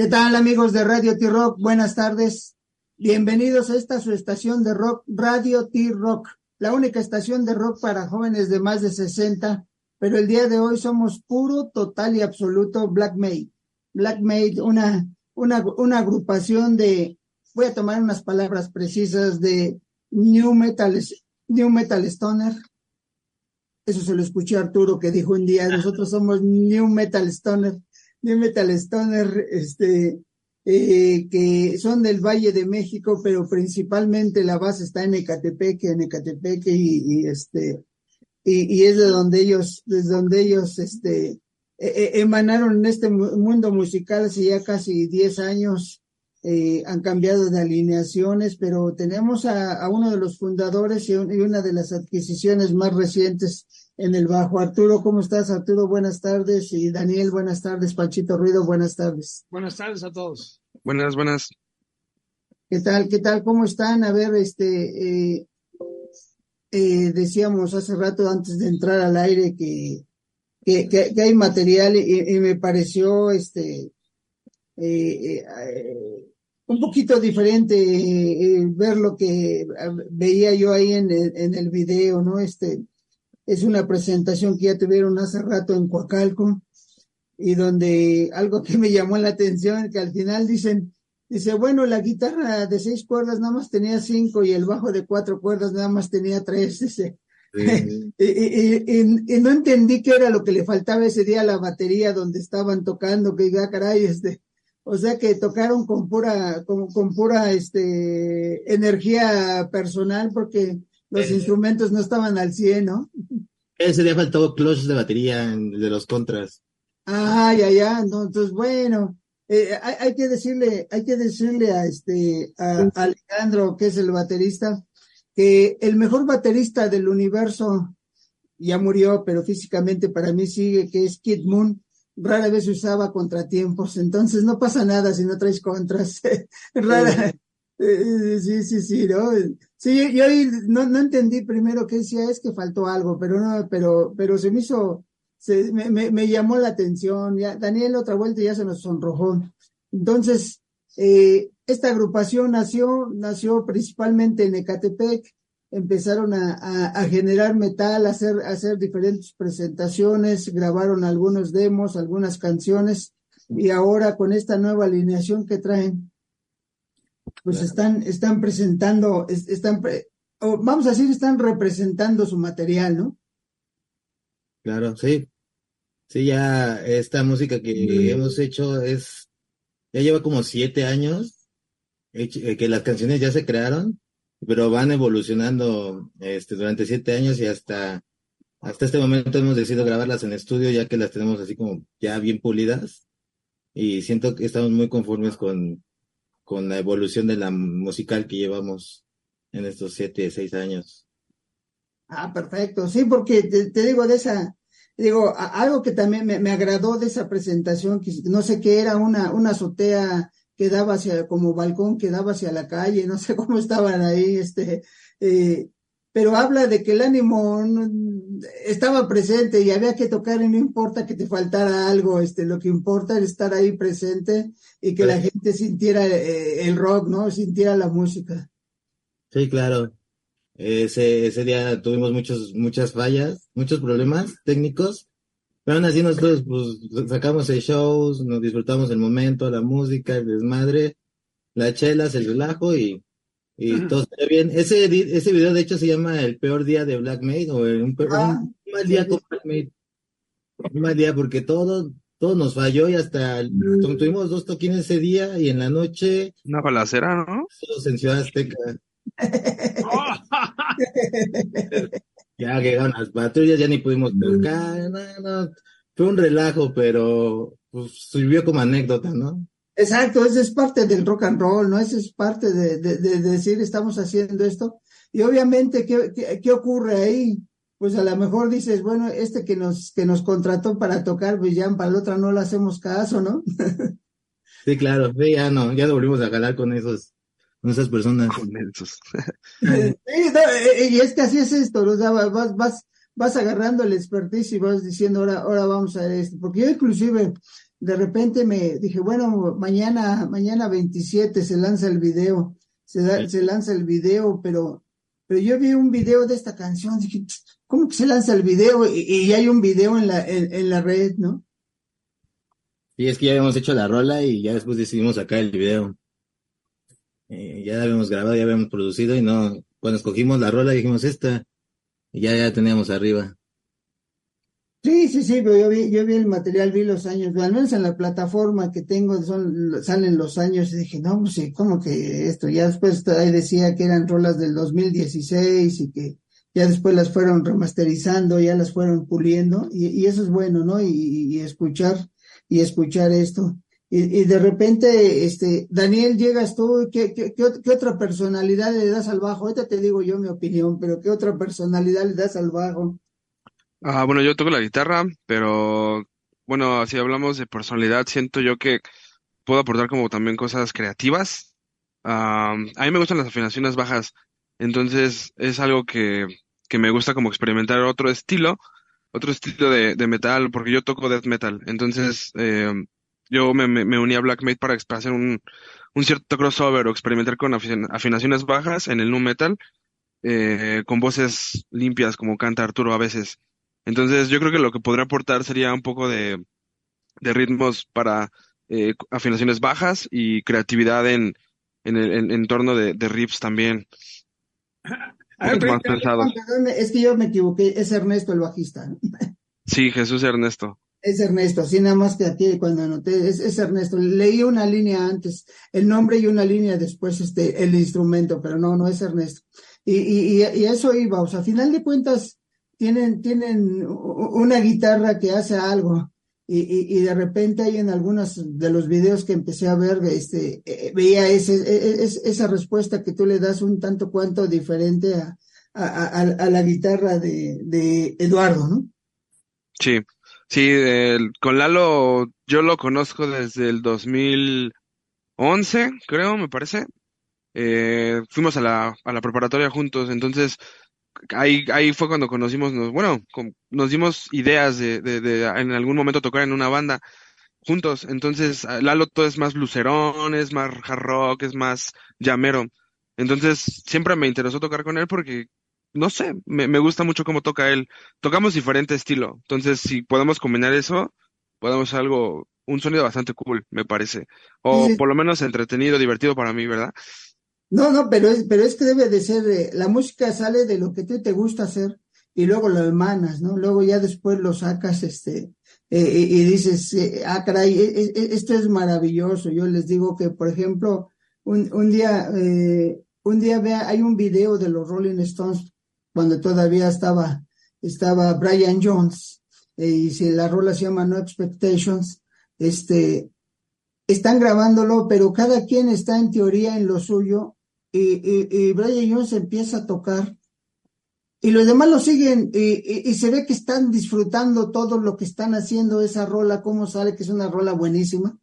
¿Qué tal amigos de Radio T-Rock? Buenas tardes. Bienvenidos a esta su estación de rock, Radio T-Rock, la única estación de rock para jóvenes de más de 60, pero el día de hoy somos puro, total y absoluto Black Maid. Black Maid, una, una, una agrupación de, voy a tomar unas palabras precisas de New Metal, New Metal Stoner. Eso se lo escuché Arturo que dijo un día, nosotros somos New Metal Stoner de Metal Stoner, este, eh, que son del Valle de México, pero principalmente la base está en Ecatepec, en Ecatepec y, este, y, es de donde ellos, desde donde ellos, este, e, e, emanaron en este mundo musical hace ya casi 10 años, eh, han cambiado de alineaciones, pero tenemos a, uno de los fundadores y, una de las adquisiciones más recientes en el bajo. Arturo, ¿cómo estás? Arturo, buenas tardes. Y Daniel, buenas tardes. Panchito Ruido, buenas tardes. Buenas tardes a todos. Buenas, buenas. ¿Qué tal? ¿Qué tal? ¿Cómo están? A ver, este, eh, eh, decíamos hace rato antes de entrar al aire que, que, que, hay material y, me pareció, este, eh, un poquito diferente ver lo que veía yo ahí en el, en el video, ¿no? Este, es una presentación que ya tuvieron hace rato en Coacalco y donde algo que me llamó la atención, que al final dicen, dice, bueno, la guitarra de seis cuerdas nada más tenía cinco y el bajo de cuatro cuerdas nada más tenía tres. Dice. y, no entendí qué era lo que le faltaba ese día a la batería donde estaban tocando, que ya caray, este, o sea que tocaron con pura, con, con pura este energía personal porque los eh. instrumentos no estaban al 100, ¿no? Ese día faltó clutch de batería de los contras. Ah, ya, ya. Entonces, bueno, eh, hay, que decirle, hay que decirle a este, a, Alejandro, que es el baterista, que el mejor baterista del universo ya murió, pero físicamente para mí sigue, que es Kid Moon. Rara vez usaba contratiempos, entonces no pasa nada si no traes contras. Rara, eh, sí, sí, sí, ¿no? Sí, yo, no, no entendí primero qué decía, es que faltó algo, pero no, pero, pero se me hizo, se, me, me, llamó la atención. Ya, Daniel otra vuelta ya se nos sonrojó. Entonces, eh, esta agrupación nació, nació principalmente en Ecatepec, empezaron a, a, generar metal, a hacer, a hacer diferentes presentaciones, grabaron algunos demos, algunas canciones, y ahora con esta nueva alineación que traen, pues están, están presentando, están, vamos a decir, están representando su material, ¿no? Claro, sí. Sí, ya esta música que hemos hecho es, ya lleva como siete años, eh, que las canciones ya se crearon, pero van evolucionando este, durante siete años y hasta, hasta este momento hemos decidido grabarlas en estudio ya que las tenemos así como ya bien pulidas y siento que estamos muy conformes con, con la evolución de la musical que llevamos en estos siete, seis años. Ah, perfecto. Sí, porque te, digo de esa, digo, algo que también me, agradó de esa presentación, que no sé qué era, una, una azotea que daba hacia, como balcón que daba hacia la calle, no sé cómo estaban ahí, este, eh, pero habla de que el ánimo estaba presente y había que tocar y no importa que te faltara algo, este, lo que importa es estar ahí presente y que la gente sintiera eh, el rock, ¿no? Sintiera la música. Sí, claro. Ese, ese día tuvimos muchos, muchas fallas, muchos problemas técnicos, pero aún así nosotros pues, sacamos el show, nos disfrutamos el momento, la música, el desmadre, las chelas, el relajo y y todo está bien. Ese, ese video, de hecho, se llama El peor día de Black Maid o un, ah, mal día con Black Maid. Un mal día porque todo, todo nos falló y hasta mm. tuvimos dos toquines ese día y en la noche. Una balacera, ¿no? Todos en Ciudad Azteca. ya llegaron las patrullas, ya ni pudimos tocar. Fue un relajo, pero pues, sirvió como anécdota, ¿no? Exacto, eso es parte del rock and roll, ¿no? Eso es parte de, decir estamos haciendo esto. Y obviamente, ¿qué, ocurre ahí? Pues a lo mejor dices, bueno, este que nos, que nos contrató para tocar, pues ya para la otra no le hacemos caso, ¿no? sí, claro, ya no, ya volvimos a ganar con esos, con esas personas. sí, y es que así es esto, o sea, vas, vas, vas agarrando el expertise y vas diciendo, ahora, ahora vamos a ver esto. Porque yo inclusive de repente me dije, bueno, mañana, mañana 27 se lanza el video, se, se lanza el video, pero, pero yo vi un video de esta canción, dije, ¿cómo que se lanza el video? Y, y hay un video en la, en, la red, ¿no? Sí, es que ya habíamos hecho la rola y ya después decidimos sacar el video. Eh, ya habíamos grabado, ya habíamos producido y no, cuando escogimos la rola dijimos esta, y ya, ya teníamos arriba. Sí, sí, sí, pero yo vi, yo vi el material, vi los años, al menos en la plataforma que tengo son, salen los años y dije, no, pues sí, ¿cómo que esto? Ya después ahí decía que eran rolas del 2016 y que ya después las fueron remasterizando, ya las fueron puliendo y, y eso es bueno, ¿no? Y, y escuchar, y escuchar esto. Y, y, de repente, este, Daniel, llegas tú, ¿qué, qué, qué, otra personalidad le das al bajo? Ahorita te digo yo mi opinión, pero ¿qué otra personalidad le das al bajo? Ah, bueno, yo toco la guitarra, pero bueno, si hablamos de personalidad, siento yo que puedo aportar como también cosas creativas. a mí me gustan las afinaciones bajas, entonces es algo que, que me gusta como experimentar otro estilo, otro estilo de, de metal, porque yo toco death metal, entonces eh, yo me, me, uní a Black Mate para hacer un, un cierto crossover o experimentar con afinaciones bajas en el nu metal, eh, con voces limpias como canta Arturo a veces. Entonces yo creo que lo que podría aportar sería un poco de, de ritmos para eh, afinaciones bajas y creatividad en, en el entorno de, de riffs también. Es que yo me equivoqué, es Ernesto el bajista. Sí, Jesús Ernesto. Es Ernesto, sí, nada más que aquí cuando anoté, es, es, Ernesto. Leí una línea antes, el nombre y una línea después este, el instrumento, pero no, no es Ernesto. Y, y, y, eso iba, o sea, a final de cuentas, tienen, tienen una guitarra que hace algo. Y, y, de repente hay en algunos de los videos que empecé a ver, este, eh, veía ese, e, e, esa respuesta que tú le das un tanto cuanto diferente a, a, a, la guitarra de, de, Eduardo, ¿no? Sí, sí, con Lalo yo lo conozco desde el 2011, creo, me parece. Eh, fuimos a la, a la preparatoria juntos, entonces ahí, ahí fue cuando conocimos, nos, bueno, nos dimos ideas de, de, de, en algún momento tocar en una banda juntos. Entonces, Lalo todo es más lucerón, es más hard rock, es más llamero. Entonces, siempre me interesó tocar con él porque, no sé, me, me gusta mucho cómo toca él. Tocamos diferente estilo. Entonces, si podemos combinar eso, podemos hacer algo, un sonido bastante cool, me parece. O por lo menos entretenido, divertido para mí, ¿verdad? No, no, pero es, pero es que debe de ser, la música sale de lo que tú te gusta hacer y luego lo emanas, ¿no? Luego ya después lo sacas, este, eh, y, dices, eh, ah, caray, e, e, e, esto es maravilloso. Yo les digo que, por ejemplo, un, un día, eh, un día vea, hay un video de los Rolling Stones cuando todavía estaba, estaba Brian Jones, y si la rola se llama No Expectations, este, están grabándolo, pero cada quien está en teoría en lo suyo y, Brian Jones empieza a tocar y los demás lo siguen y, se ve que están disfrutando todo lo que están haciendo esa rola, cómo sale, que es una rola buenísima,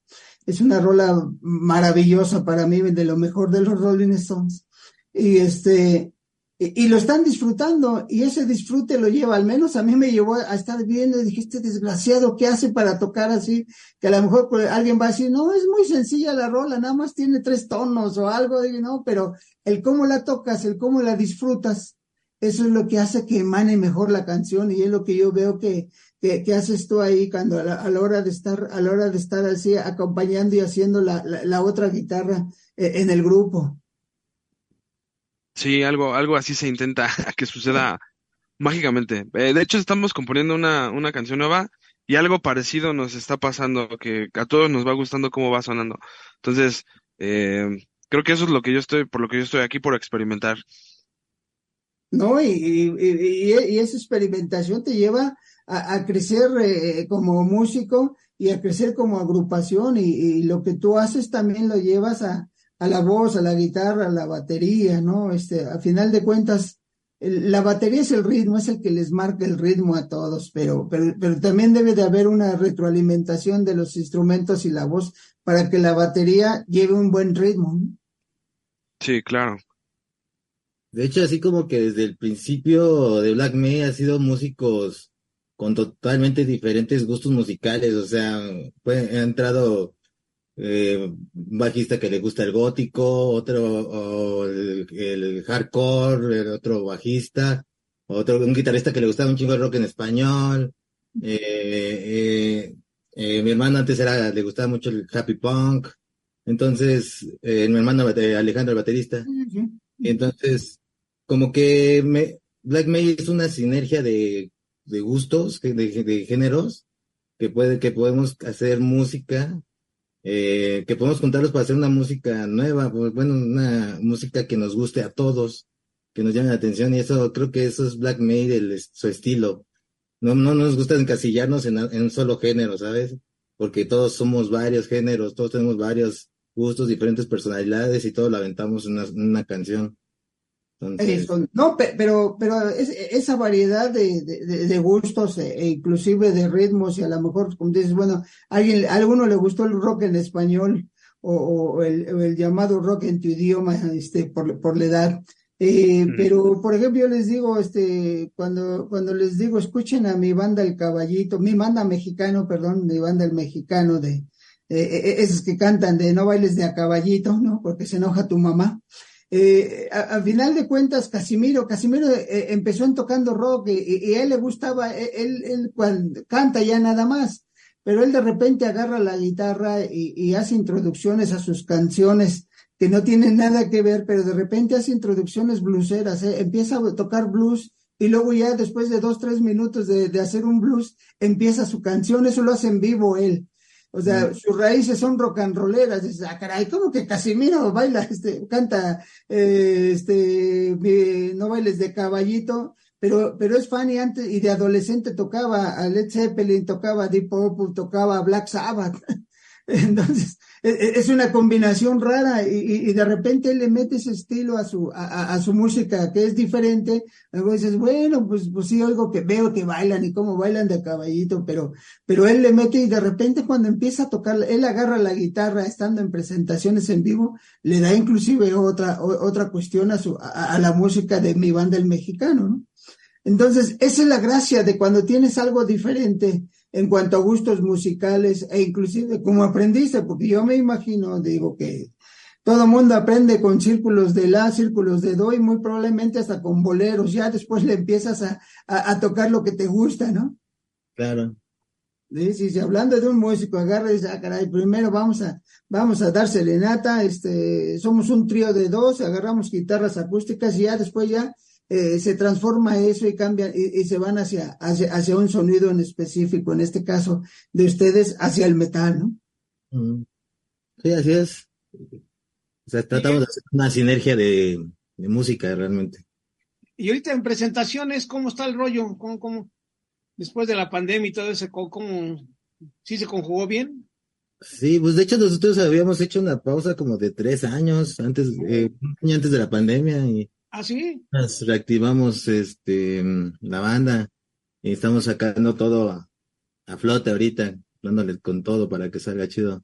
es una rola maravillosa para mí, de lo mejor de los Rolling Stones. Y este, y, lo están disfrutando y ese disfrute lo lleva, al menos a mí me llevó a estar viendo y dije, este desgraciado, ¿qué hace para tocar así? Que a lo mejor pues, alguien va a decir, no, es muy sencilla la rola, nada más tiene tres tonos o algo, no, pero el cómo la tocas, el cómo la disfrutas, eso es lo que hace que emane mejor la canción y es lo que yo veo que, que, haces tú ahí cuando a la, hora de estar, a la hora de estar así acompañando y haciendo la, la, otra guitarra eh, en el grupo. Sí, algo, algo así se intenta que suceda mágicamente. Eh, de hecho, estamos componiendo una, una canción nueva y algo parecido nos está pasando, que a todos nos va gustando cómo va sonando. Entonces, eh, creo que eso es lo que yo estoy, por lo que yo estoy aquí, por experimentar. No, y, y, y, esa experimentación te lleva a, a crecer eh, como músico y a crecer como agrupación y, lo que tú haces también lo llevas a, a la voz, a la guitarra, a la batería, ¿no? Este, a final de cuentas, la batería es el ritmo, es el que les marca el ritmo a todos, pero, pero, pero también debe de haber una retroalimentación de los instrumentos y la voz para que la batería lleve un buen ritmo. Sí, claro. De hecho, así como que desde el principio de Black May ha sido músicos con totalmente diferentes gustos musicales, o sea, ha entrado eh, un bajista que le gusta el gótico, otro el, hardcore, el otro bajista, otro un guitarrista que le gustaba un chingo de rock en español. Eh, eh, mi hermano antes era le gustaba mucho el happy punk, entonces mi hermano Alejandro el baterista. Entonces como que me, Black May es una sinergia de, de gustos, de, de géneros que puede que podemos hacer música eh, que podemos contarlos para hacer una música nueva, pues, bueno, una música que nos guste a todos, que nos llame la atención, y eso creo que eso es Black Maid, su estilo. No, no nos gusta encasillarnos en, en un solo género, ¿sabes? Porque todos somos varios géneros, todos tenemos varios gustos, diferentes personalidades y todo lo aventamos en una canción no, pero, pero esa variedad de, gustos e, e, inclusive de ritmos y a lo mejor, como dices, bueno, a, alguien, a alguno le gustó el rock en español o, el, llamado rock en tu idioma este, por, por la edad. Eh, pero, por ejemplo, yo les digo, este, cuando, cuando les digo, escuchen a mi banda El Caballito, mi banda mexicano, perdón, mi banda El Mexicano de, eh, esos que cantan de no bailes de a caballito, ¿no? Porque se enoja tu mamá. Eh, a, final de cuentas, Casimiro, Casimiro eh, empezó en tocando rock y, a él le gustaba, e, él, él canta ya nada más, pero él de repente agarra la guitarra y, hace introducciones a sus canciones que no tienen nada que ver, pero de repente hace introducciones blueseras, eh, empieza a tocar blues y luego ya después de dos, tres minutos de, de hacer un blues, empieza su canción, eso lo hace en vivo él. O sea, sus raíces son rock and rolleras. Dices, ah, caray, ¿cómo que Casimiro baila, este, canta, eh, este, no bailes de caballito? Pero, pero es fan y antes, y de adolescente tocaba a Led Zeppelin, tocaba Deep Purple, tocaba Black Sabbath. Entonces, es una combinación rara y, de repente le mete ese estilo a su, a, su música que es diferente. Luego dices, bueno, pues, pues sí, oigo que veo que bailan y cómo bailan de caballito, pero, pero él le mete y de repente cuando empieza a tocar, él agarra la guitarra estando en presentaciones en vivo, le da inclusive otra, otra cuestión a su, a, la música de mi banda el mexicano, ¿no? Entonces, esa es la gracia de cuando tienes algo diferente en cuanto a gustos musicales e inclusive como aprendiste, porque yo me imagino, digo que todo mundo aprende con círculos de la, círculos de do y muy probablemente hasta con boleros, ya después le empiezas a, a, tocar lo que te gusta, ¿no? Claro. Sí, sí, hablando de un músico, agarra y dice, ah, caray, primero vamos a, vamos a dar serenata, este, somos un trío de dos, agarramos guitarras acústicas y ya después ya eh, se transforma eso y cambia y, se van hacia, hacia, un sonido en específico, en este caso de ustedes, hacia el metal, ¿no? Mm. Sí, así es. O sea, tratamos de hacer una sinergia de, música realmente. Y ahorita en presentaciones, ¿cómo está el rollo? ¿Cómo, cómo después de la pandemia y todo eso, cómo, sí se conjugó bien? Sí, pues de hecho nosotros habíamos hecho una pausa como de tres años antes, eh, un año antes de la pandemia y ¿Ah, sí? reactivamos este la banda y estamos sacando todo a, flote ahorita, dándole con todo para que salga chido.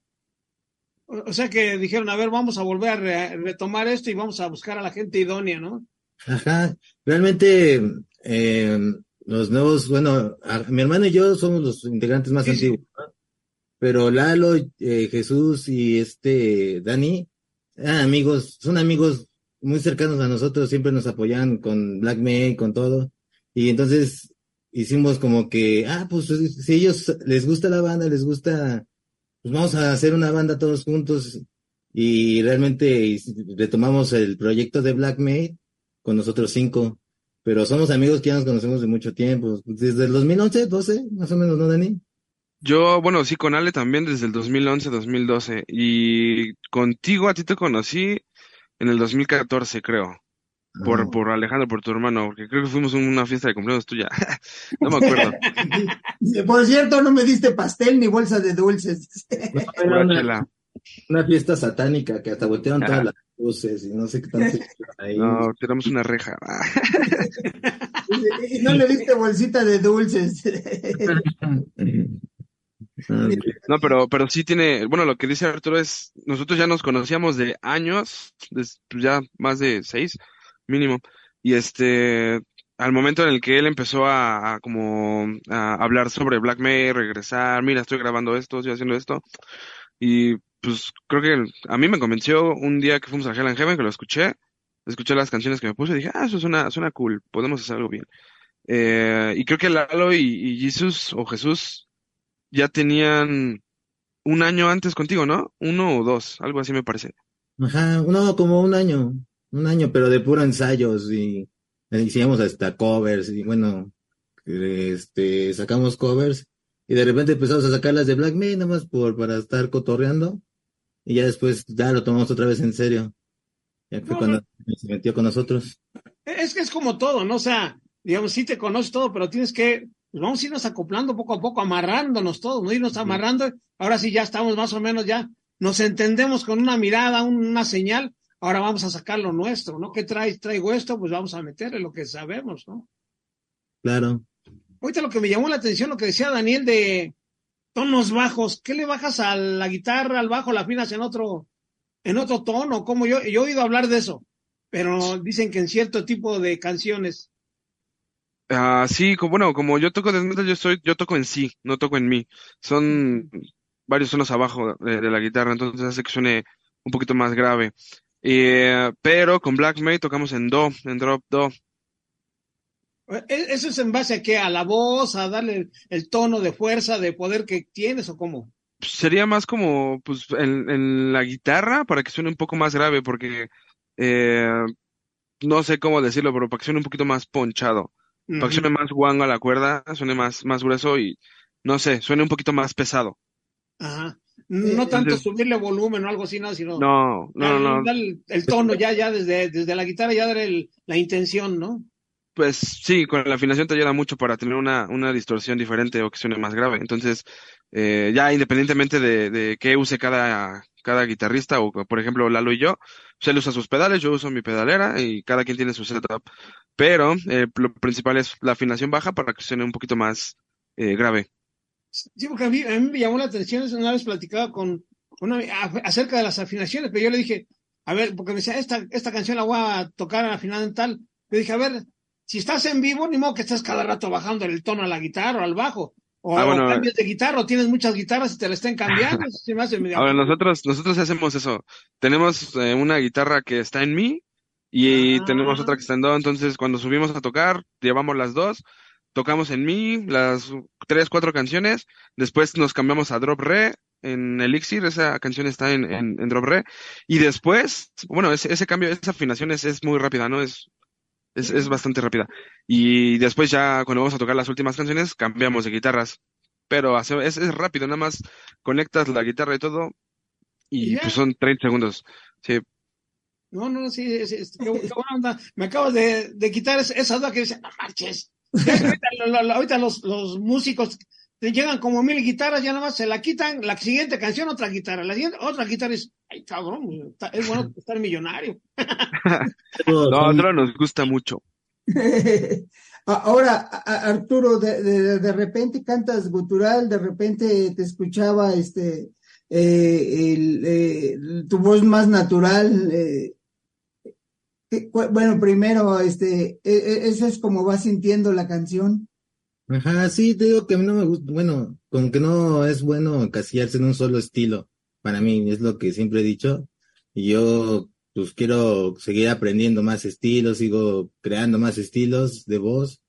O, sea que dijeron, a ver, vamos a volver a retomar esto y vamos a buscar a la gente idónea, ¿no? Ajá, realmente eh, los nuevos, bueno, mi hermano y yo somos los integrantes más antiguos, pero Lalo, eh, Jesús y este Dani, ah, amigos, son amigos muy cercanos a nosotros, siempre nos apoyan con Black May, con todo. Y entonces hicimos como que, ah, pues si ellos les gusta la banda, les gusta, pues vamos a hacer una banda todos juntos. Y realmente retomamos el proyecto de Black May con nosotros cinco. Pero somos amigos que ya nos conocemos de mucho tiempo, desde el 2011, 12, más o menos, ¿no, Dani? Yo, bueno, sí, con Ale también desde el 2011, 2012. Y contigo, a ti te conocí en el 2014, creo. Por, ah. por Alejandro, por tu hermano, porque creo que fuimos a una fiesta de cumpleaños tuya. no me acuerdo. por cierto, no me diste pastel ni bolsa de dulces. una, fiesta satánica que hasta voltearon todas las luces y no sé qué tanto. Ahí. No, tiramos una reja. y no le diste bolsita de dulces. No, pero, pero sí tiene, bueno, lo que dice Arturo es, nosotros ya nos conocíamos de años, pues ya más de seis, mínimo. Y este, al momento en el que él empezó a, a como a hablar sobre Black May, regresar, mira, estoy grabando esto, estoy haciendo esto, y pues creo que a mí me convenció un día que fuimos a Hell and Heaven, que lo escuché, escuché las canciones que me puse y dije, ah, eso suena, suena cool, podemos hacer algo bien. Eh, y creo que Lalo y, y Jesus o Jesús ya tenían un año antes contigo, ¿no? Uno o dos, algo así me parece. Ajá, no, como un año, un año, pero de puro ensayos y eh, hicimos hasta covers y bueno, este, sacamos covers y de repente empezamos a sacarlas de Black May nada más por, para estar cotorreando y ya después ya lo tomamos otra vez en serio. Ya fue No, cuando se metió con nosotros. Es que es como todo, ¿no? O sea, digamos, sí te conoces todo, pero tienes que, pues vamos a irnos acoplando poco a poco, amarrándonos todos, ¿no? Irnos amarrando. Ahora sí ya estamos más o menos ya, nos entendemos con una mirada, una señal. Ahora vamos a sacar lo nuestro, ¿no? ¿Qué traes? Traigo esto, pues vamos a meterle lo que sabemos, ¿no? Claro. Ahorita lo que me llamó la atención, lo que decía Daniel de tonos bajos, ¿qué le bajas a la guitarra, al bajo, la afinas en otro, en otro tono? ¿Cómo yo, yo he oído hablar de eso, pero dicen que en cierto tipo de canciones. Ah, sí, como, bueno, como yo toco death metal, yo soy, yo toco en sí, no toco en mí. Son varios tonos abajo de, de la guitarra, entonces hace que suene un poquito más grave. Eh, pero con Black May tocamos en do, en drop do. ¿E- ¿Eso es en base a qué? ¿A la voz? ¿A darle el, el tono de fuerza, de poder que tienes o cómo? Sería más como, pues, en, en la guitarra para que suene un poco más grave, porque eh, no sé cómo decirlo, pero para que suene un poquito más ponchado, para que suene más guango a la cuerda, suene más, más grueso y no sé, suene un poquito más pesado. Ajá. No tanto entonces- subirle volumen o algo así, no, sino No, no, no, no. darle el, el tono ya, ya desde, desde la guitarra, ya dar el- la intención, ¿no? Pues sí, con la afinación te ayuda mucho para tener una, una distorsión diferente o que suene más grave. Entonces, eh, ya independientemente de, de qué use cada, cada guitarrista, o por ejemplo Lalo y yo, pues él usa sus pedales, yo uso mi pedalera y cada quien tiene su setup. Pero eh, lo principal es la afinación baja para que suene un poquito más eh, grave. Sí, porque a mí, a mí me llamó la atención, es una vez platicaba con una, a- acerca de las afinaciones, pero yo le dije, a ver, porque me decía, esta, esta canción la voy a tocar afinada en tal. Le dije, a ver, si estás en vivo, ni modo que estés cada rato bajando el tono a la guitarra o al bajo. O, Ah, bueno, o cambias de guitarra, o tienes muchas guitarras y te la estén cambiando. Eso se me hace medio- Ahora nosotros, nosotros hacemos eso. Tenemos eh, una guitarra que está en mi y Ah. tenemos otra que está en do. Entonces, cuando subimos a tocar, llevamos las dos, tocamos en mi las tres, cuatro canciones. Después nos cambiamos a drop re en Elixir. Esa canción está en, en, en drop re. Y después, bueno, ese, ese cambio, esa afinación es, es muy rápida, ¿no? Es, es, es bastante rápida. Y después ya cuando vamos a tocar las últimas canciones, cambiamos de guitarras. Pero hace- es, es rápido, nada más conectas la guitarra y todo Y pues son 30 segundos. Sí, No, no, sí, sí, sí, qué, bu- qué buena onda. Me acabas de, de quitar esa, esa duda que dice, no marches. Ahorita lo- lo- lo- ahorita los, los músicos te llegan como mil guitarras, ya nada más se la quitan, la siguiente canción otra guitarra, la siguiente otra guitarra es, ay cabrón, está- es bueno estar millonario. No, solo nos gusta mucho. Ahora, Arturo, de, de, de repente cantas gutural, de repente te escuchaba este eh, el, eh, tu voz más natural. eh, bueno, primero, este, e- e- eso es como vas sintiendo la canción. Ajá, sí, te digo que a mí no me gusta, bueno, como que no es bueno encasillarse en un solo estilo. Para mí es lo que siempre he dicho. Y yo, pues quiero seguir aprendiendo más estilos, sigo creando más estilos de voz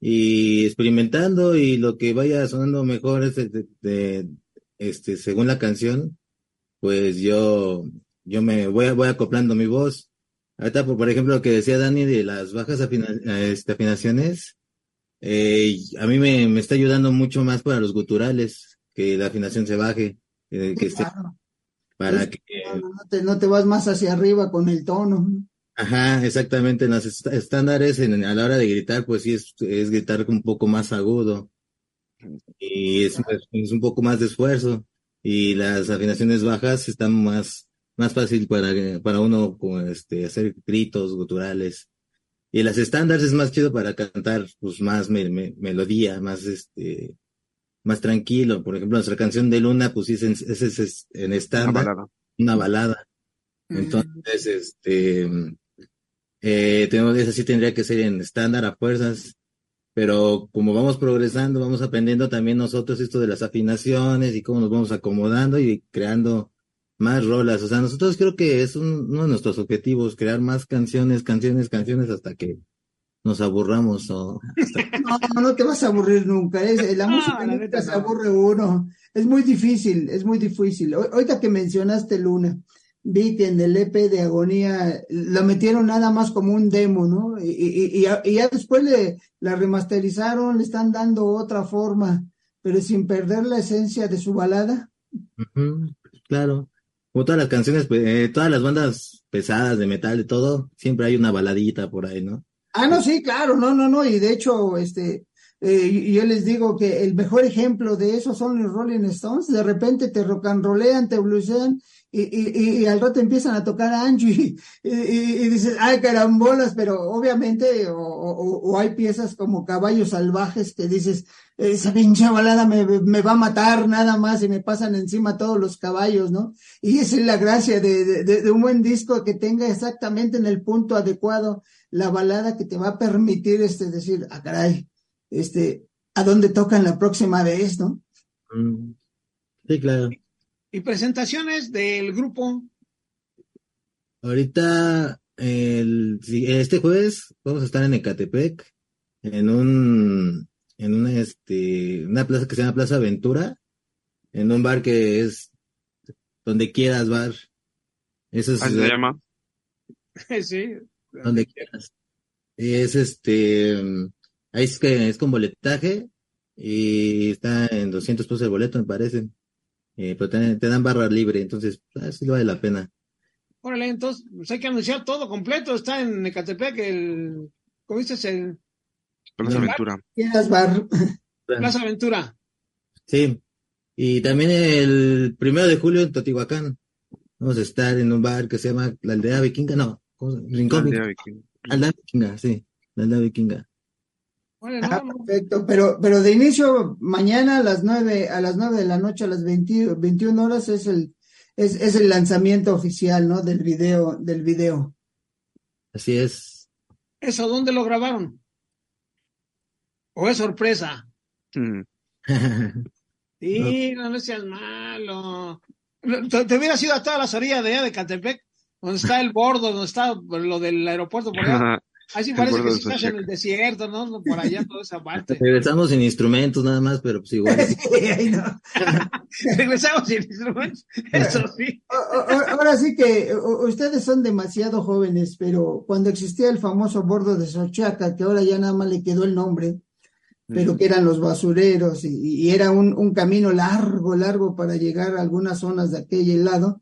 y experimentando y lo que vaya sonando mejor es este, según la canción, pues yo, yo me voy, voy acoplando mi voz. Ahorita, por, por ejemplo, lo que decía Dani de las bajas afina- este, afinaciones, eh, a mí me, me está ayudando mucho más para los guturales, que la afinación se baje, eh, que esté Claro, para es- que, no, te, no te vas más hacia arriba con el tono. ajá, exactamente, en los est- estándares en- a la hora de gritar, pues sí es, es gritar un poco más agudo. Y es, es un poco más de esfuerzo. Y las afinaciones bajas están más, más fácil para, para uno con, este, hacer gritos guturales. Y las estándares es más chido para cantar, pues más me- me- melodía, más este, más tranquilo. Por ejemplo, nuestra canción de Luna, pues es en, es, es- es en Una estándar, balada. una balada. Entonces, este, Eh, tenemos, esa sí tendría que ser en estándar a fuerzas, pero como vamos progresando, vamos aprendiendo también nosotros esto de las afinaciones y cómo nos vamos acomodando y creando más rolas. O sea, nosotros creo que es uno de nuestros objetivos, crear más canciones, canciones, canciones hasta que nos aburramos o no, no te vas a aburrir nunca. Es, la música nunca se aburre uno. Es muy difícil, es muy difícil. Ahorita que mencionaste Luna, vi que en el EP de Agonía lo metieron nada más como un demo, ¿no? Y, y, y, ya después le, la remasterizaron, le están dando otra forma, pero sin perder la esencia de su balada. claro. Como todas las canciones, eh, todas las bandas pesadas de metal, de todo, siempre hay una baladita por ahí, ¿no? Ah, no, sí, claro, no, no, no, y de hecho, este, eh, yo les digo que el mejor ejemplo de eso son los Rolling Stones, de repente te rock and rollean, te bluesean, y, y, y, al rato empiezan a tocar a Angie y, y, dices, ay carambolas, pero obviamente, o, o, hay piezas como Caballos Salvajes que dices, esa pinche balada me, me, va a matar nada más y me pasan encima todos los caballos, ¿no? Y esa es la gracia de, de, de un buen disco que tenga exactamente en el punto adecuado la balada que te va a permitir este decir, ah, caray, este, a dónde tocan la próxima vez, ¿no? Mm. Sí, claro. ¿Y presentaciones del grupo? Ahorita, el, este jueves vamos a estar en Ecatepec, en un, en una, este, una plaza que se llama Plaza Aventura, en un bar que es donde quieras bar. Eso es, se llama? sí. Donde quieras. Es este, ahí es que es con boletaje y está en 200 pesos el boleto, me parece. Eh, pero te, dan barra libre, entonces así ah, vale la pena. Órale, entonces pues hay que anunciar todo completo. Está en Ecatepec, el. ¿Cómo dices? El. Plaza Aventura. Bar. Plaza Aventura. Sí. Y también el primero de julio en Totihuacán. Vamos a estar en un bar que se llama La Aldea Vikinga, no, Rincón. La Aldea Vikinga. Aldea Vikinga, sí, la Aldea Vikinga. Ah, perfecto, pero, pero de inicio, mañana a las nueve, a las nueve de la noche, a las 20, 21 horas es el, es, es el lanzamiento oficial, ¿no? Del video, del video. Así es. ¿Eso dónde lo grabaron? ¿O es sorpresa? Mm. sí, no, no seas malo. Te, te hubieras ido a todas las orillas de allá de Catepec, donde está el bordo, donde está lo del aeropuerto por allá. Así parece que si estás en el desierto, ¿no? Por allá, toda esa parte. Regresamos sin instrumentos nada más, pero pues igual. Regresamos sin instrumentos, eso sí. Ahora sí que ustedes son demasiado jóvenes, pero cuando existía el famoso bordo de Sochaca, que ahora ya nada más le quedó el nombre, pero que eran los basureros y, era un, camino largo, largo para llegar a algunas zonas de aquel lado,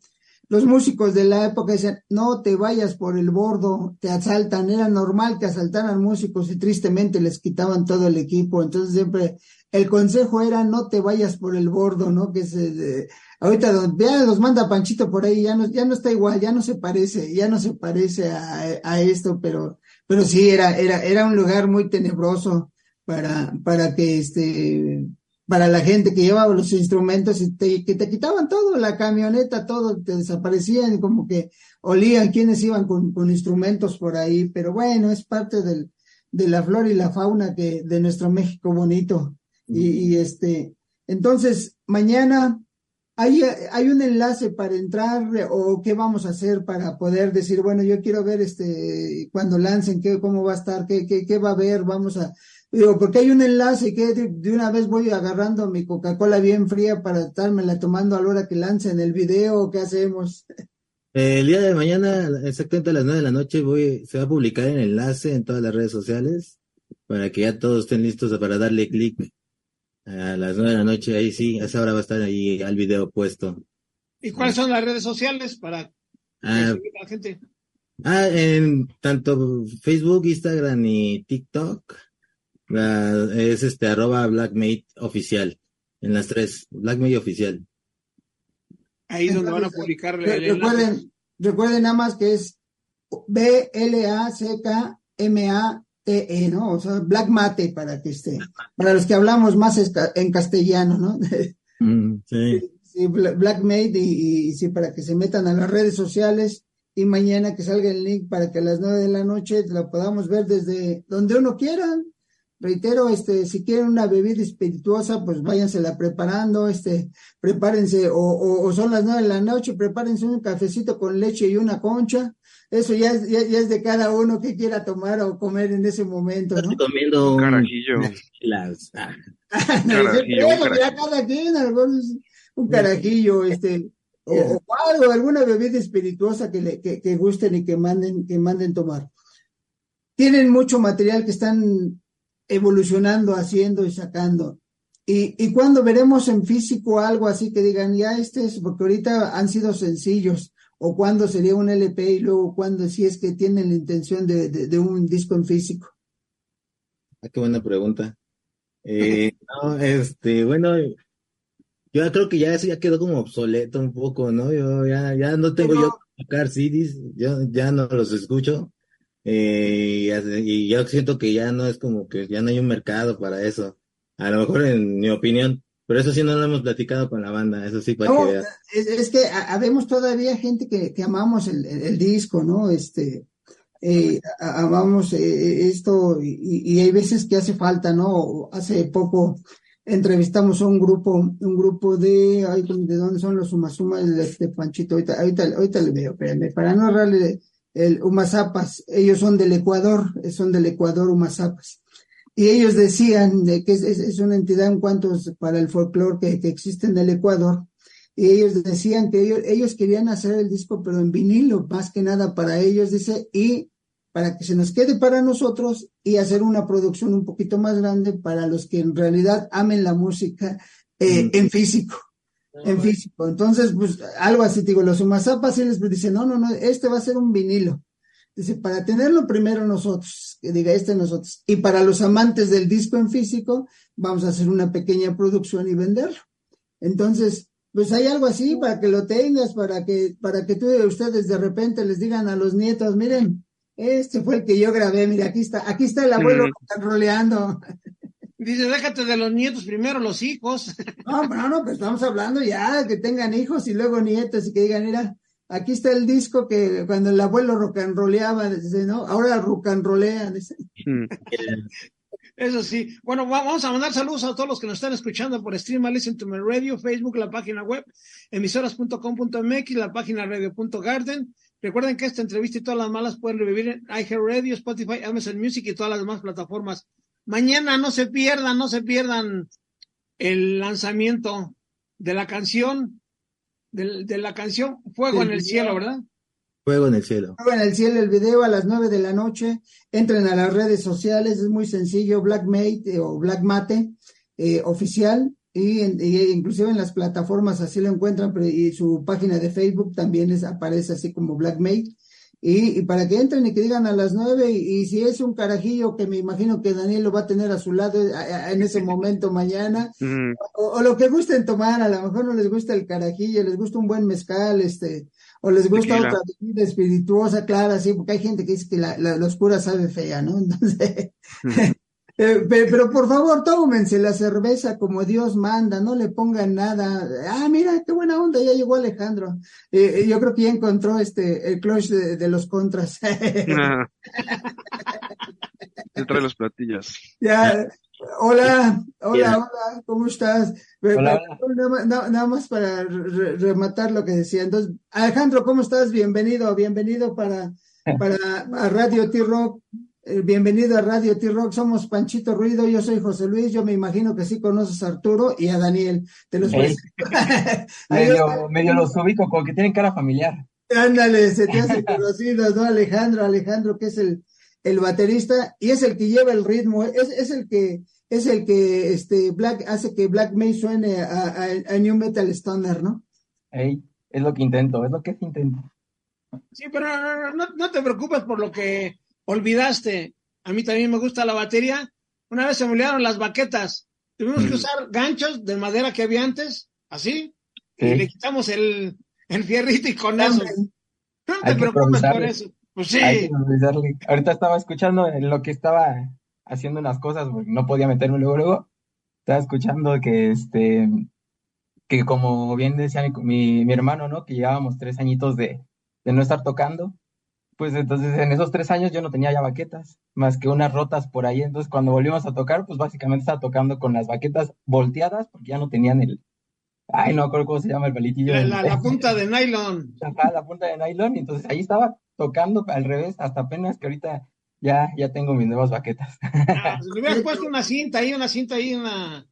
los músicos de la época decían, no te vayas por el bordo, te asaltan, era normal que asaltaran músicos y tristemente les quitaban todo el equipo, entonces siempre el consejo era no te vayas por el bordo, ¿no? Que se, ahorita ya los manda Panchito por ahí, ya no, ya no está igual, ya no se parece, ya no se parece a, a esto, pero, pero sí era, era, era un lugar muy tenebroso para, para que este, para la gente que llevaba los instrumentos y te, que te quitaban todo, la camioneta, todo, te desaparecían, como que olían quienes iban con, con instrumentos por ahí, pero bueno, es parte del, de la flora y la fauna que, de nuestro México bonito. Y, y este, entonces, mañana hay, hay un enlace para entrar o qué vamos a hacer para poder decir, bueno, yo quiero ver este, cuando lancen, qué, cómo va a estar, qué, qué, qué va a haber, vamos a, Digo, porque hay un enlace que de, una vez voy agarrando mi Coca-Cola bien fría para estármela tomando a la hora que lancen el video, ¿qué hacemos? El día de mañana, exactamente a las nueve de la noche, voy, se va a publicar el enlace en todas las redes sociales para que ya todos estén listos para darle clic a las nueve de la noche. Ahí sí, a esa hora va a estar ahí al video puesto. ¿Y cuáles son las redes sociales para ah, la gente? Ah, en tanto Facebook, Instagram y TikTok es este arroba blackmate oficial. En las tres, blackmate oficial. Ahí es donde van a publicar recuerden, recuerden nada más que es B L A C K M A T E, ¿no? O sea, Black Mate para que esté, para los que hablamos más en castellano, ¿no? Mm, sí. sí. Black Mate y, y, sí, para que se metan a las redes sociales y mañana que salga el link para que a las nueve de la noche la podamos ver desde donde uno quiera. Reitero, este, si quieren una bebida espirituosa, pues váyansela preparando, este, prepárense, o, o, son las nueve de la noche, prepárense un cafecito con leche y una concha. Eso ya es, ya, es de cada uno que quiera tomar o comer en ese momento, ¿no? comiendo un carajillo. cada quien, un carajillo, este, o, algo, alguna bebida espirituosa que, le, que, que gusten y que manden, que manden tomar. Tienen mucho material que están evolucionando, haciendo y sacando. Y, y cuando veremos en físico algo así que digan, ya este es, porque ahorita han sido sencillos, o cuando sería un LP y luego cuando si es que tienen la intención de, de, un disco en físico. Ah, qué buena pregunta. Eh, no, este, bueno, yo creo que ya eso ya quedó como obsoleto un poco, ¿no? Yo ya, ya no tengo yo que tocar CDs, yo ya no los escucho. Eh, y yo siento que ya no es como que ya no hay un mercado para eso. A lo mejor en mi opinión, pero eso sí no lo hemos platicado con la banda, eso sí para que es, es, que habemos todavía gente que, que amamos el, el, disco, ¿no? Este, eh, amamos eh, esto y, y, hay veces que hace falta, ¿no? Hace poco entrevistamos a un grupo, un grupo de, ay, ¿de dónde son los Umasuma? Este Panchito, ahorita, ahorita, ahorita le veo, espérame, para no errarle el Umazapas, ellos son del Ecuador, son del Ecuador Umazapas. Y ellos decían de que es, una entidad en cuanto para el folclore que, que, existe en el Ecuador. Y ellos decían que ellos, ellos querían hacer el disco, pero en vinilo, más que nada para ellos, dice, y para que se nos quede para nosotros y hacer una producción un poquito más grande para los que en realidad amen la música eh, mm. en físico en físico. Entonces, pues algo así, digo, los Umazapas sí les dicen, no, no, no, este va a ser un vinilo. Dice, para tenerlo primero nosotros, que diga este nosotros. Y para los amantes del disco en físico, vamos a hacer una pequeña producción y venderlo. Entonces, pues hay algo así para que lo tengas, para que, para que tú, ustedes de repente les digan a los nietos, miren, este fue el que yo grabé, mira, aquí está, aquí está el abuelo mm. roleando. Dice, déjate de los nietos, primero los hijos. No, no, no, pues estamos hablando ya que tengan hijos y luego nietos y que digan, mira, aquí está el disco que cuando el abuelo rocanroleaba, dice, ¿no? Ahora rocanrolean. Mm. Eso sí. Bueno, vamos a mandar saludos a todos los que nos están escuchando por Stream Listen to My Radio, Facebook, la página web, emisoras.com.mx, la página radio.garden. Recuerden que esta entrevista y todas las malas pueden revivir en iHeartRadio, Spotify, Amazon Music y todas las demás plataformas Mañana no se pierdan, no se pierdan el lanzamiento de la canción, de, la canción Fuego en el cielo, ¿verdad? Fuego en el cielo. Fuego en el cielo, el video a las nueve de la noche. Entren a las redes sociales, es muy sencillo, Blackmate eh, o Blackmate eh, oficial. Y, inclusive en las plataformas así lo encuentran, pero y su página de Facebook también es, aparece así como Blackmate. Y, para que entren y que digan a las nueve, y, si es un carajillo que me imagino que Daniel lo va a tener a su lado eh, en ese momento mañana, o, lo que gusten tomar, a lo mejor no les gusta el carajillo, les gusta un buen mezcal, este, o les gusta otra bebida espirituosa, clara, sí, porque hay gente que dice que la, la, oscura sabe fea, ¿no? Entonces, eh, pero por favor, tómense la cerveza como Dios manda, no le pongan nada. Ah, mira, qué buena onda, ya llegó Alejandro. Eh, yo creo que ya encontró este el clutch de, los contras. Ah. trae los platillos. Ya, hola, hola, hola, ¿cómo estás? Nada, más para rematar lo que decía. Entonces, Alejandro, ¿cómo estás? Bienvenido, bienvenido para, para Radio T-Rock. Eh, bienvenido a Radio T-Rock, somos Panchito Ruido, yo soy José Luis, yo me imagino que sí conoces a Arturo y a Daniel. Te los medio, medio los ubico, como que tienen cara familiar. Ándale, se te hace conocido, ¿no? Alejandro, Alejandro, que es el, el baterista y es el que lleva el ritmo, es, es el que es el que este Black hace que Black May suene a, a, New Metal Stoner, ¿no? Ey, es lo que intento, es lo que intento. Sí, pero no, no te preocupes por lo que olvidaste. A mí también me gusta la batería. Una vez se me olvidaron las baquetas. Tuvimos que usar ganchos de madera que había antes, así, y le quitamos el, el fierrito y con eso. No te preocupes por eso. Pues sí. Ahorita estaba escuchando en lo que estaba haciendo unas cosas, no podía meterme luego, luego. Estaba escuchando que este que como bien decía mi, mi, hermano, ¿no? Que llevábamos tres añitos de, de no estar tocando. Pues entonces en esos tres años yo no tenía ya baquetas, más que unas rotas por ahí. Entonces cuando volvimos a tocar, pues básicamente estaba tocando con las baquetas volteadas porque ya no tenían el, ay, no acuerdo cómo se llama el palitillo. La, la, punta de nylon. Ajá, la punta de nylon. Y entonces ahí estaba tocando al revés, hasta apenas que ahorita ya, ya tengo mis nuevas baquetas. Ah, pues le hubieras puesto una cinta ahí, una cinta ahí, una...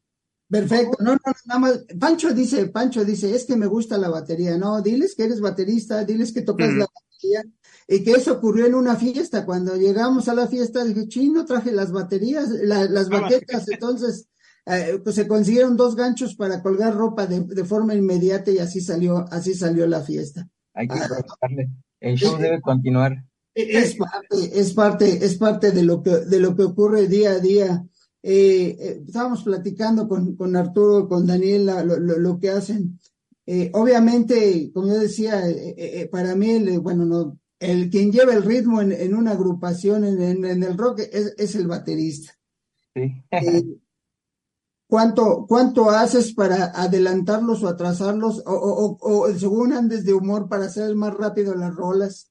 Perfecto, no, no, nada más. Pancho dice, Pancho dice, es que me gusta la batería. No, diles que eres baterista, diles que tocas Mm. la batería. Y que eso ocurrió en una fiesta. Cuando llegamos a la fiesta, dije, chino, traje las baterías, la- las Ah, baquetas. Entonces, eh, pues se consiguieron dos ganchos para colgar ropa de, de forma inmediata y así salió, así salió la fiesta. Hay que aprovecharle. El show debe continuar. Es parte, es parte, es parte de lo que, de lo que ocurre día a día. Eh, eh, estábamos platicando con, con Arturo, con Daniela, lo, lo, lo que hacen. Eh, obviamente, como yo decía, eh, eh, eh, para mí, bueno, no, el quien lleva el ritmo en, en una agrupación, en, en- en el rock, es, es el baterista. Sí. Eh, ¿Cuánto, cuánto haces para adelantarlos o atrasarlos? O, o, o, o según andes de humor para hacer más rápido las rolas.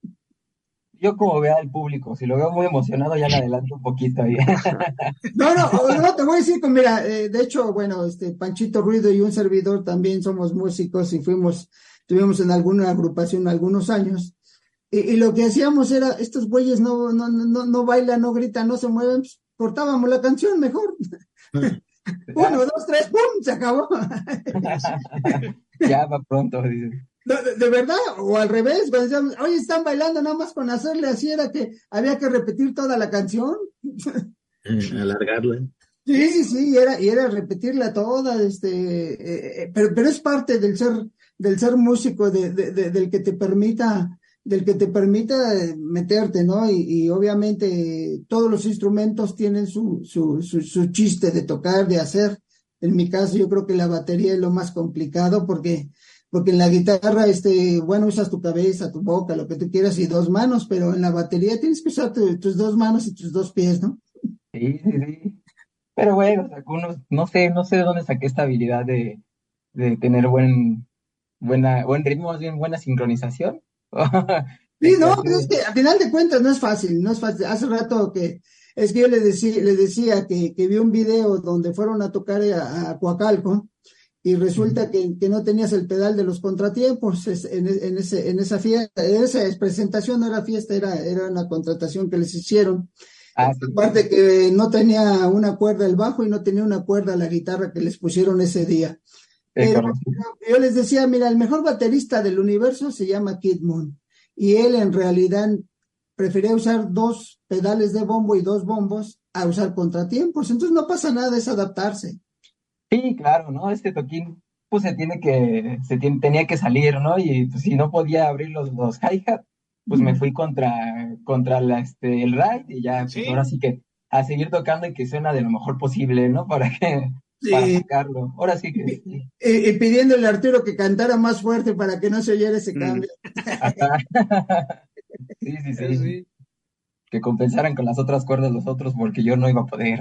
Yo como vea al público, si lo veo muy emocionado, ya le adelanto un poquito ahí. No, no, no, te voy a decir que mira, eh, de hecho, bueno, este Panchito Ruido y un servidor también somos músicos y fuimos, estuvimos en alguna agrupación algunos años. Y, y lo que hacíamos era, estos güeyes no, no, no, no bailan, no gritan, no se mueven, pues, cortábamos la canción mejor. Uno, dos, tres, ¡pum! Se acabó. ya va pronto, de, de verdad, o al revés, cuando decíamos, oye, están bailando nada más con hacerle así, era que había que repetir toda la canción. Eh, alargarla. Sí, sí, sí, y era, y era repetirla toda, este, eh, eh, pero, pero es parte del ser, del ser músico, de, de- de- del que te permita, del que te permita eh, meterte, ¿no? Y, y obviamente todos los instrumentos tienen su, su, su, su chiste de tocar, de hacer. En mi caso, yo creo que la batería es lo más complicado porque, porque en la guitarra, este, bueno, usas tu cabeza, tu boca, lo que tú quieras y dos manos, pero en la batería tienes que usar tu- tus dos manos y tus dos pies, ¿no? Sí, sí, sí. Pero bueno, uno, no sé, no sé de dónde saqué esta habilidad de, de tener buen, buena, buen ritmo, más bien buena sincronización. Sí, no, pero es que a final de cuentas no es fácil, no es fácil. Hace rato que es que yo le decía, le decía que, que vi un video donde fueron a tocar a, a Coacalco y resulta que, que no tenías el pedal de los contratiempos en, en ese, en esa fiesta, en esa presentación no era fiesta, era, era una contratación que les hicieron. ah, sí. Aparte que no tenía una cuerda el bajo y no tenía una cuerda la guitarra que les pusieron ese día. Pero correcto. yo les decía, mira, el mejor baterista del universo se llama Kid Moon y él en realidad prefería usar dos pedales de bombo y dos bombos a usar contratiempos, entonces no pasa nada, es adaptarse. Sí, claro, ¿no? Este toquín, pues se tiene que, se tiene, tenía que salir, ¿no? Y pues, si no podía abrir los, los hi-hat, pues me fui contra, contra la, este, el ride y ya, pues Sí. ahora sí que a seguir tocando y que suena de lo mejor posible, ¿no? Para que, para Sí. sacarlo. Ahora sí que, sí. Y, y pidiéndole a Arturo que cantara más fuerte para que no se oyera ese Mm. cambio. Ajá. Sí, sí, sí. Sí. Que compensaran con las otras cuerdas los otros porque yo no iba a poder.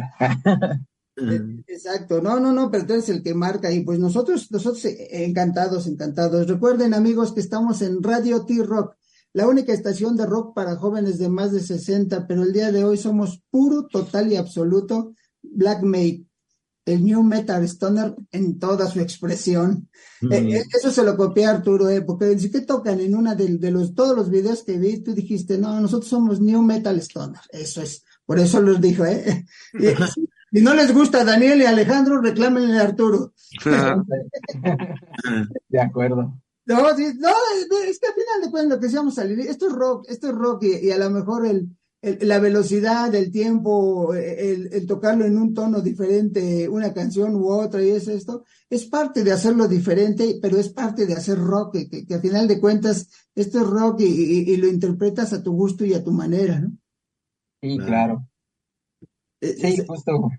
Mm. Exacto, no, no, no, pero tú eres el que marca y pues nosotros, nosotros eh, encantados, encantados. Recuerden amigos que estamos en Radio T-Rock, la única estación de rock para jóvenes de más de 60, pero el día de hoy somos puro, total y absoluto Black Mate, el New Metal Stoner en toda su expresión. Eh, Mm. eh, eso se lo copié a Arturo, eh, porque dice que tocan en una de, de los, todos los videos que vi, tú dijiste, no, nosotros somos New Metal Stoner, eso es, por eso los dijo, eh. Y, si no les gusta a Daniel y Alejandro, reclámenle a Arturo. De acuerdo. No, sí, no, es es que al final de cuentas lo que decíamos salir, esto es rock, esto es rock y, y a lo mejor el, el- la velocidad del tiempo, el, el tocarlo en un tono diferente, una canción u otra y es esto, es parte de hacerlo diferente, pero es parte de hacer rock, que, que, que a final de cuentas esto es rock y, y- y lo interpretas a tu gusto y a tu manera, ¿no? Sí, Claro. Eh, Sí, es- justo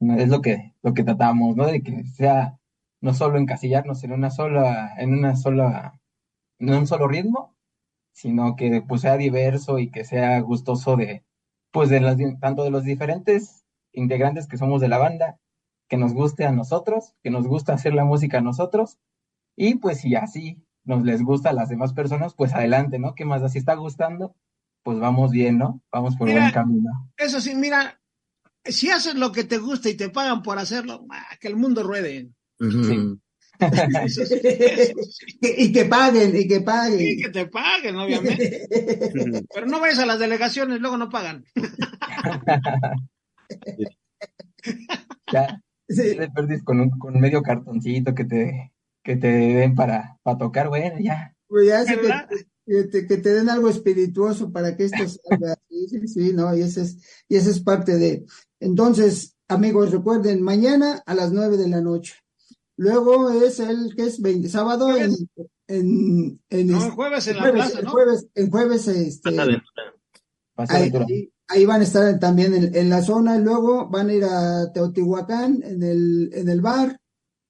es lo que, lo que tratamos, ¿no? De que sea no solo encasillarnos en una sola, en una sola, en un solo ritmo, sino que pues sea diverso y que sea gustoso de, pues de las, di- tanto de los diferentes integrantes que somos de la banda, que nos guste a nosotros, que nos gusta hacer la música a nosotros, y pues si así nos les gusta a las demás personas, pues adelante, ¿no? ¿Qué más da? Si está gustando, pues vamos bien, ¿no? Vamos por Mira, buen camino. Eso sí, mira, si haces lo que te gusta y te pagan por hacerlo, ah, que el mundo ruede. Sí. Y que paguen, y que paguen. que te paguen, obviamente. Pero no vayas a las delegaciones, luego no pagan. Ya, Sí. te perdís con un con medio cartoncito que te, que te den para, para tocar, bueno, ya. Pues ya sé que, ¿Verdad? que te, que te den algo espirituoso para que esto salga. Sí, sí, sí, no, y ese es, y ese es parte de. Entonces, amigos, recuerden, mañana a las nueve de la noche. Luego es el que es 20, sábado en, en, en No, este- el jueves en la jueves, plaza, ¿no? jueves, el jueves, este, ahí, ahí- ahí van a estar también en, en la zona, y luego van a ir a Teotihuacán en el, en el bar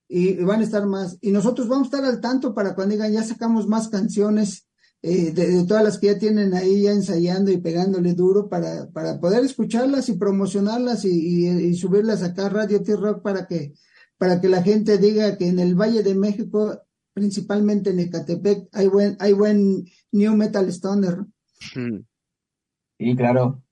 y, y van a estar más. Y nosotros vamos a estar al tanto para cuando digan ya sacamos más canciones eh, de, de todas las que ya tienen ahí ya ensayando y pegándole duro para, para poder escucharlas y promocionarlas y, y- y subirlas acá a Radio T-Rock para que, para que la gente diga que en el Valle de México, principalmente en Ecatepec, hay buen, hay buen New Metal Stoner. Sí, claro.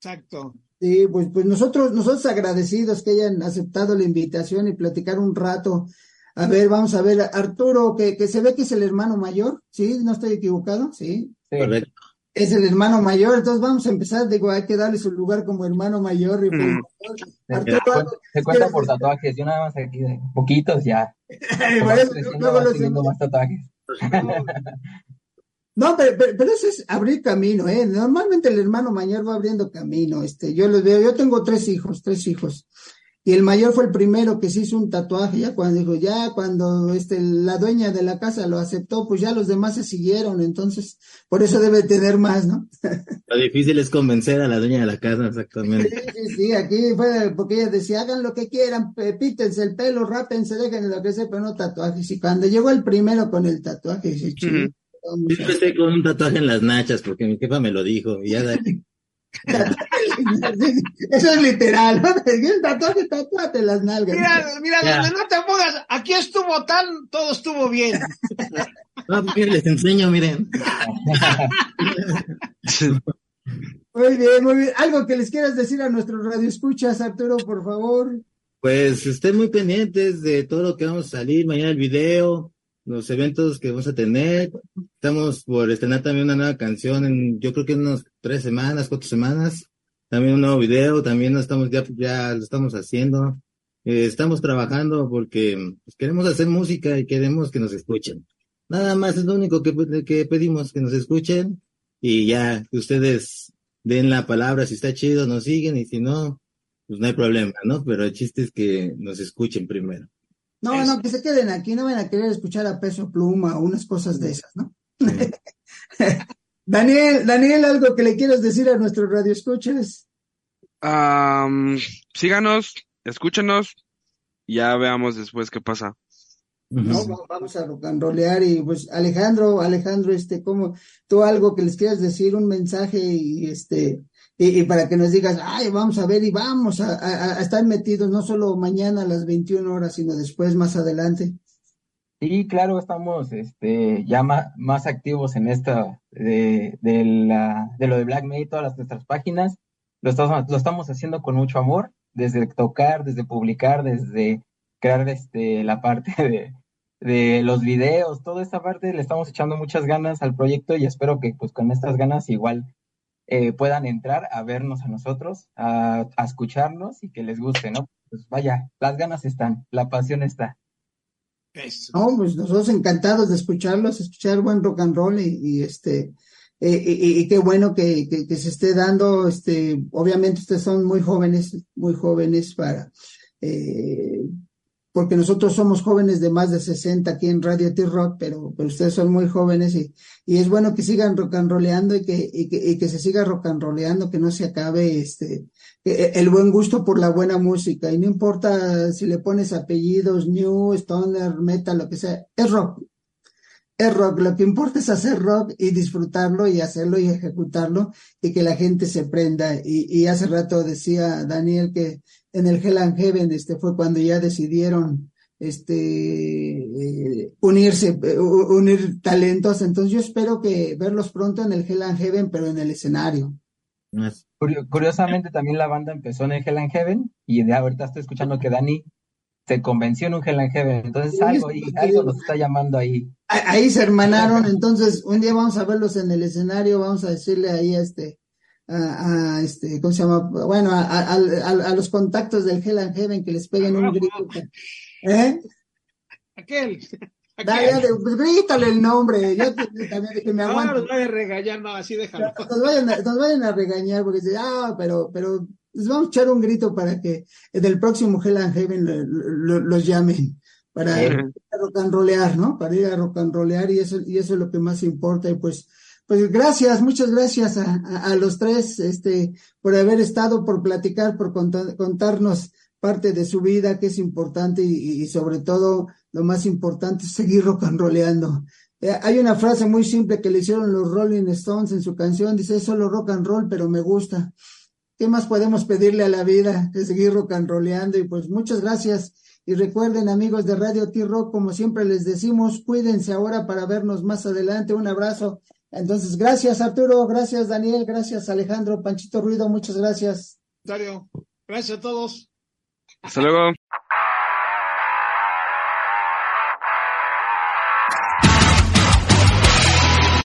Exacto. Sí, pues, pues nosotros, nosotros agradecidos que hayan aceptado la invitación y platicar un rato. A ver, vamos a ver, Arturo, que, que se ve que es el hermano mayor, ¿sí? ¿No estoy equivocado? Sí, Sí. Correcto. Es el hermano mayor, entonces vamos a empezar, digo, hay que darle su lugar como hermano mayor y Mm. Se, Arturo, se cuenta, se cuenta por tatuajes. Yo nada más aquí de poquitos ya. por Vas eso, creciendo, luego vas los- teniendo más tatuajes. No, pero, pero, pero eso es abrir camino, ¿eh? Normalmente el hermano mayor va abriendo camino, este, yo los veo, yo tengo tres hijos, tres hijos, y el mayor fue el primero que se hizo un tatuaje, ya cuando dijo, ya cuando este, la dueña de la casa lo aceptó, pues ya los demás se siguieron, entonces, por eso debe tener más, ¿no? Lo difícil es convencer a la dueña de la casa, Sí, exactamente. sí, sí, aquí fue porque ella decía, hagan lo que quieran, pe- pítense el pelo, rápense, dejen lo que sea, pero no tatuajes, y cuando llegó el primero con el tatuaje, dice, "Chinga, Ujú. vamos Yo empecé con un tatuaje en las nachas porque mi jefa me lo dijo. Y ya de Eso es literal, ¿no? Tatuaje, tatúate las nalgas. Mira, mira, Ya. donde no te pongas, aquí estuvo tal, todo estuvo bien. Ah, les enseño, miren. Muy bien, muy bien. Algo que les quieras decir a nuestros radioescuchas, Arturo, por favor. Pues estén muy pendientes de todo lo que vamos a salir, mañana el video, los eventos que vamos a tener. Estamos por estrenar también una nueva canción en, yo creo que en unas tres semanas, cuatro semanas. También un nuevo video, también lo estamos, ya, ya lo estamos haciendo. Eh, estamos trabajando porque pues, queremos hacer música y queremos que nos escuchen. Nada más es lo único que, que pedimos, que nos escuchen y ya ustedes den la palabra, si está chido, nos siguen y si no, pues no hay problema, ¿no? Pero el chiste es que nos escuchen primero. No, Es- no, que se queden aquí, no van a querer escuchar a peso pluma o unas cosas de esas, ¿no? Daniel, Daniel, algo que le quieras decir a nuestros radioescuchas. Am, síganos, escúchenos, ya veamos después qué pasa. No, vamos a rock and rollear y pues Alejandro, Alejandro, este, como tú algo que les quieras decir, un mensaje y este, y, para que nos digas, ay, vamos a ver y vamos a, estar metidos no solo mañana a las 21 horas, sino después, más adelante. Sí, claro, estamos este, ya más, más activos en esta de, de, la, de lo de Black May, todas nuestras páginas. Lo estamos, lo estamos haciendo con mucho amor, desde tocar, desde publicar, desde crear este, la parte de, de los videos, toda esta parte le estamos echando muchas ganas al proyecto y espero que pues con estas ganas igual eh, puedan entrar a vernos a nosotros, a, a escucharnos y que les guste, ¿no? Pues vaya, las ganas están, la pasión está. Eso. No, pues nosotros encantados de escucharlos, escuchar buen rock and roll y, y este, eh, y, qué bueno que, que, que se esté dando, este, obviamente ustedes son muy jóvenes, muy jóvenes para, eh, porque nosotros somos jóvenes de más de 60 aquí en Radio T-Rock, pero, pero ustedes son muy jóvenes y, y es bueno que sigan rock and rolleando y que, y que, y que se siga rock and rolleando, que no se acabe este, eh, el buen gusto por la buena música y no importa si le pones apellidos, new, stoner, metal, lo que sea, es rock. Es rock, lo que importa es hacer rock y disfrutarlo y hacerlo y ejecutarlo y que la gente se prenda. Y, y hace rato decía Daniel que en el Hell and Heaven este fue cuando ya decidieron este, eh, unirse, eh, unir talentos. Entonces yo espero que verlos pronto en el Hell and Heaven, pero en el escenario. Curiosamente también la banda empezó en el Hell and Heaven y de ahorita estoy escuchando que Dani se convenció en un Hell and Heaven. Entonces algo, algo nos está llamando ahí. Ahí se hermanaron, entonces un día vamos a verlos en el escenario, vamos a decirle ahí a este, a, este, ¿cómo se llama? Bueno, a, a, los contactos del Hell and Heaven que les peguen un grito. ¿Eh? Aquel. Dale, pues grítale el nombre. Yo también que me aguanto. No, nos vayan a regañar, no, así déjalo. Nos vayan a, nos vayan a regañar porque dicen, ah, pero, pero les vamos a echar un grito para que del próximo Hell and Heaven los llamen para ir a rock and rollear, ¿no? Para ir a rock and rollear y eso, y eso es lo que más importa. Y pues, pues gracias, muchas gracias a, los tres, este, por haber estado, por platicar, por contarnos parte de su vida que es importante y, sobre todo lo más importante es seguir rock and rolleando. Eh, hay una frase muy simple que le hicieron los Rolling Stones en su canción, dice, es solo rock and roll, pero me gusta. ¿Qué más podemos pedirle a la vida que seguir rock and rollando? Y pues muchas gracias. Y recuerden, amigos de Radio T-Rock, como siempre les decimos, cuídense ahora para vernos más adelante. Un abrazo. Entonces, gracias Arturo, gracias Daniel, gracias Alejandro, Panchito Ruido, muchas gracias. Dario, gracias a todos. Hasta luego.